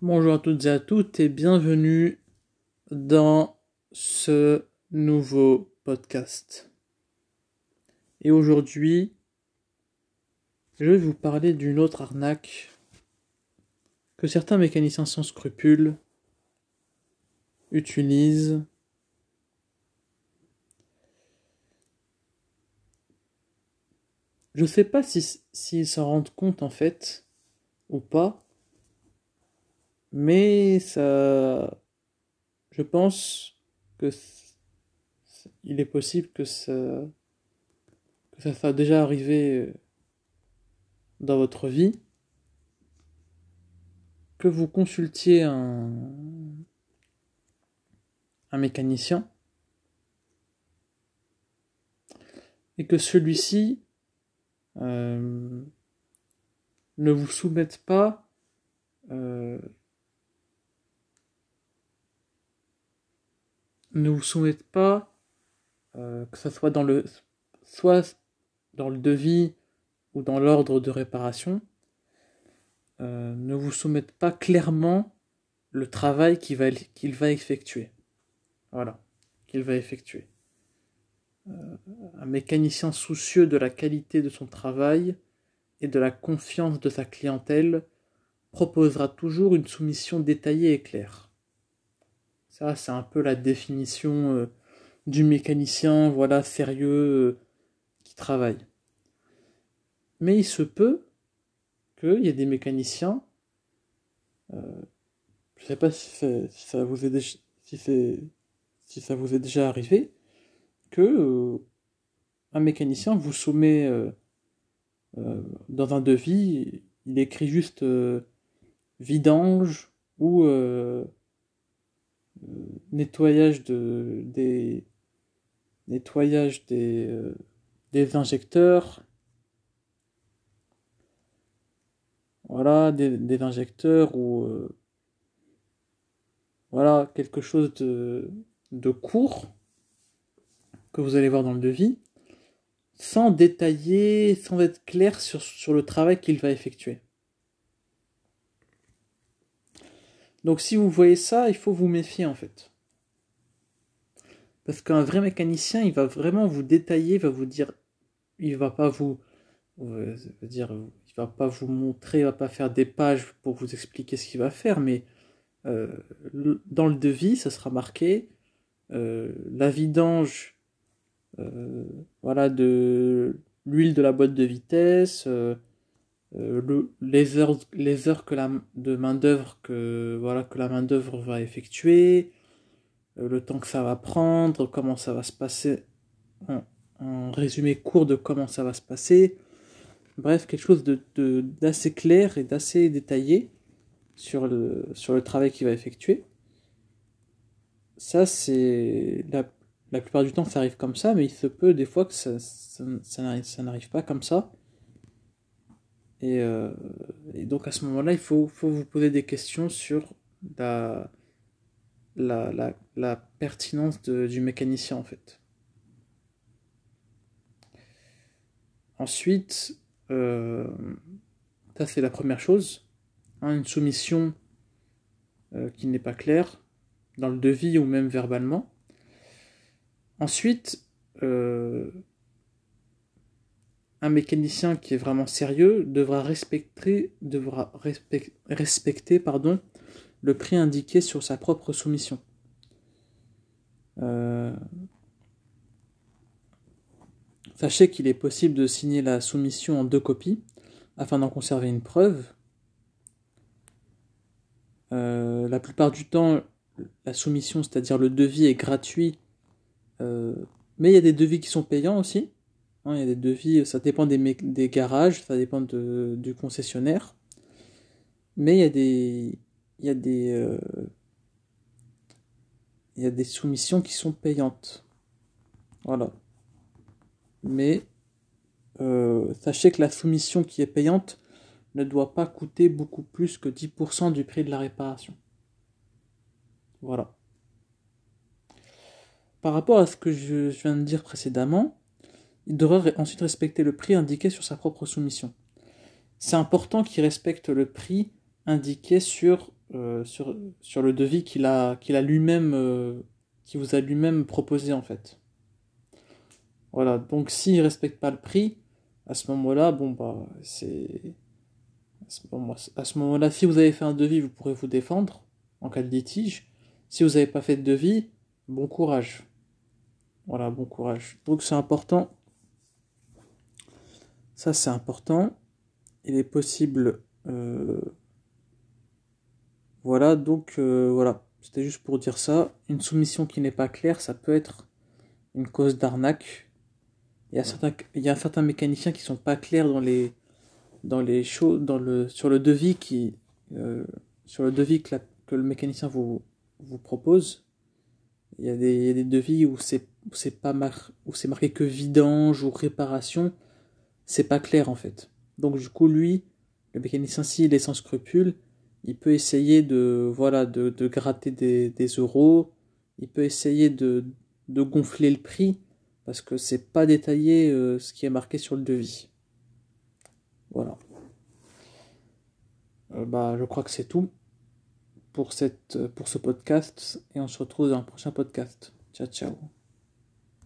Bonjour à toutes et à toutes et bienvenue dans ce nouveau podcast. Et aujourd'hui, je vais vous parler d'une autre arnaque que certains mécaniciens sans scrupules utilisent Je sais pas s'ils si, s'en rendent compte en fait ou pas, mais ça, je pense que il est possible que ça, que ça soit déjà arrivé euh, dans votre vie, que vous consultiez un, mécanicien. Et que celui-ci euh, ne vous soumette pas euh, ne vous soumette pas euh, que ce soit dans le soit dans le devis ou dans l'ordre de réparation ne vous soumette pas clairement le travail qu'il va, qu'il va effectuer voilà qu'il va effectuer un mécanicien soucieux de la qualité de son travail et de la confiance de sa clientèle proposera toujours une soumission détaillée et claire. Ça, c'est un peu la définition euh, du mécanicien, voilà, sérieux, euh, qui travaille. Mais il se peut qu'il y ait des mécaniciens, euh, je ne sais pas si ça, vous est si ça vous est déjà arrivé, que un mécanicien vous soumet dans un devis, il écrit juste vidange ou nettoyage de des injecteurs voilà des, injecteurs ou voilà quelque chose de court que vous allez voir dans le devis, sans détailler, sans être clair sur le travail qu'il va effectuer. Donc si vous voyez ça, il faut vous méfier en fait. Parce qu'un vrai mécanicien, il va vraiment vous détailler, il va vous dire, il va pas vous, euh, dire, il va pas vous montrer, il va pas faire des pages pour vous expliquer ce qu'il va faire, mais euh, dans le devis, ça sera marqué euh, la vidange voilà, de l'huile de la boîte de vitesse, euh, euh, le, les heures, les heures que la, de main d'œuvre que voilà que la main d'œuvre va effectuer, le temps que ça va prendre, comment ça va se passer, un, résumé court de comment ça va se passer. Bref, quelque chose de, d'assez clair et d'assez détaillé sur le, sur le travail qu'il va effectuer. Ça, c'est la la plupart du temps, ça arrive comme ça, mais il se peut des fois que ça, ça, n'arrive pas comme ça. Euh, et, donc à ce moment-là, il faut, faut, vous poser des questions sur la, la, la, pertinence du mécanicien en fait. Ensuite, euh, ça c'est la première chose, hein, une soumission euh, qui n'est pas claire dans le devis ou même verbalement. Ensuite, un mécanicien qui est vraiment sérieux devra respecter, pardon, le prix indiqué sur sa propre soumission. Euh, sachez qu'il est possible de signer la soumission en deux copies afin d'en conserver une preuve. Euh, la plupart du temps, la soumission, c'est-à-dire le devis, est gratuit euh, mais il y a des devis qui sont payants aussi. Hein, il y a des devis, ça dépend des, garages, ça dépend du concessionnaire. Mais euh, il y a des soumissions qui sont payantes. Voilà. Mais euh, sachez que la soumission qui est payante ne doit pas coûter beaucoup plus que 10% du prix de la réparation. Voilà. Par rapport à ce que je viens de dire précédemment, il devra ensuite respecter le prix indiqué sur sa propre soumission. C'est important qu'il respecte le prix indiqué sur euh, sur, sur le devis qu'il a, qu'il a lui-même, euh, qui vous a lui-même proposé en fait. Voilà, donc s'il ne respecte pas le prix, à ce moment-là, bon bah c'est. À ce moment-là, si vous avez fait un devis, vous pourrez vous défendre en cas de litige. Si vous n'avez pas fait de devis, bon courage. Voilà, bon courage. Donc c'est important. Ça c'est important. Il est possible. Euh, voilà, donc euh, voilà. C'était juste pour dire ça. Une soumission qui n'est pas claire, ça peut être une cause d'arnaque. Il y a certains, il y a certains mécaniciens qui sont pas clairs dans les, dans les choses, dans le, sur le devis qui, euh, sur le devis que, que le mécanicien vous, vous propose. Il y a des, il y a des devis où c'est, c'est pas mar, où c'est marqué que vidange ou réparation. C'est pas clair en fait. Donc du coup lui, le mécanicien s'il est sans scrupule, il peut essayer de voilà de, gratter des, des, euros, il peut essayer de, de gonfler le prix parce que c'est pas détaillé euh, ce qui est marqué sur le devis. Voilà. Euh, bah je crois que c'est tout pour cette pour ce podcast et on se retrouve dans un prochain podcast. Ciao ciao.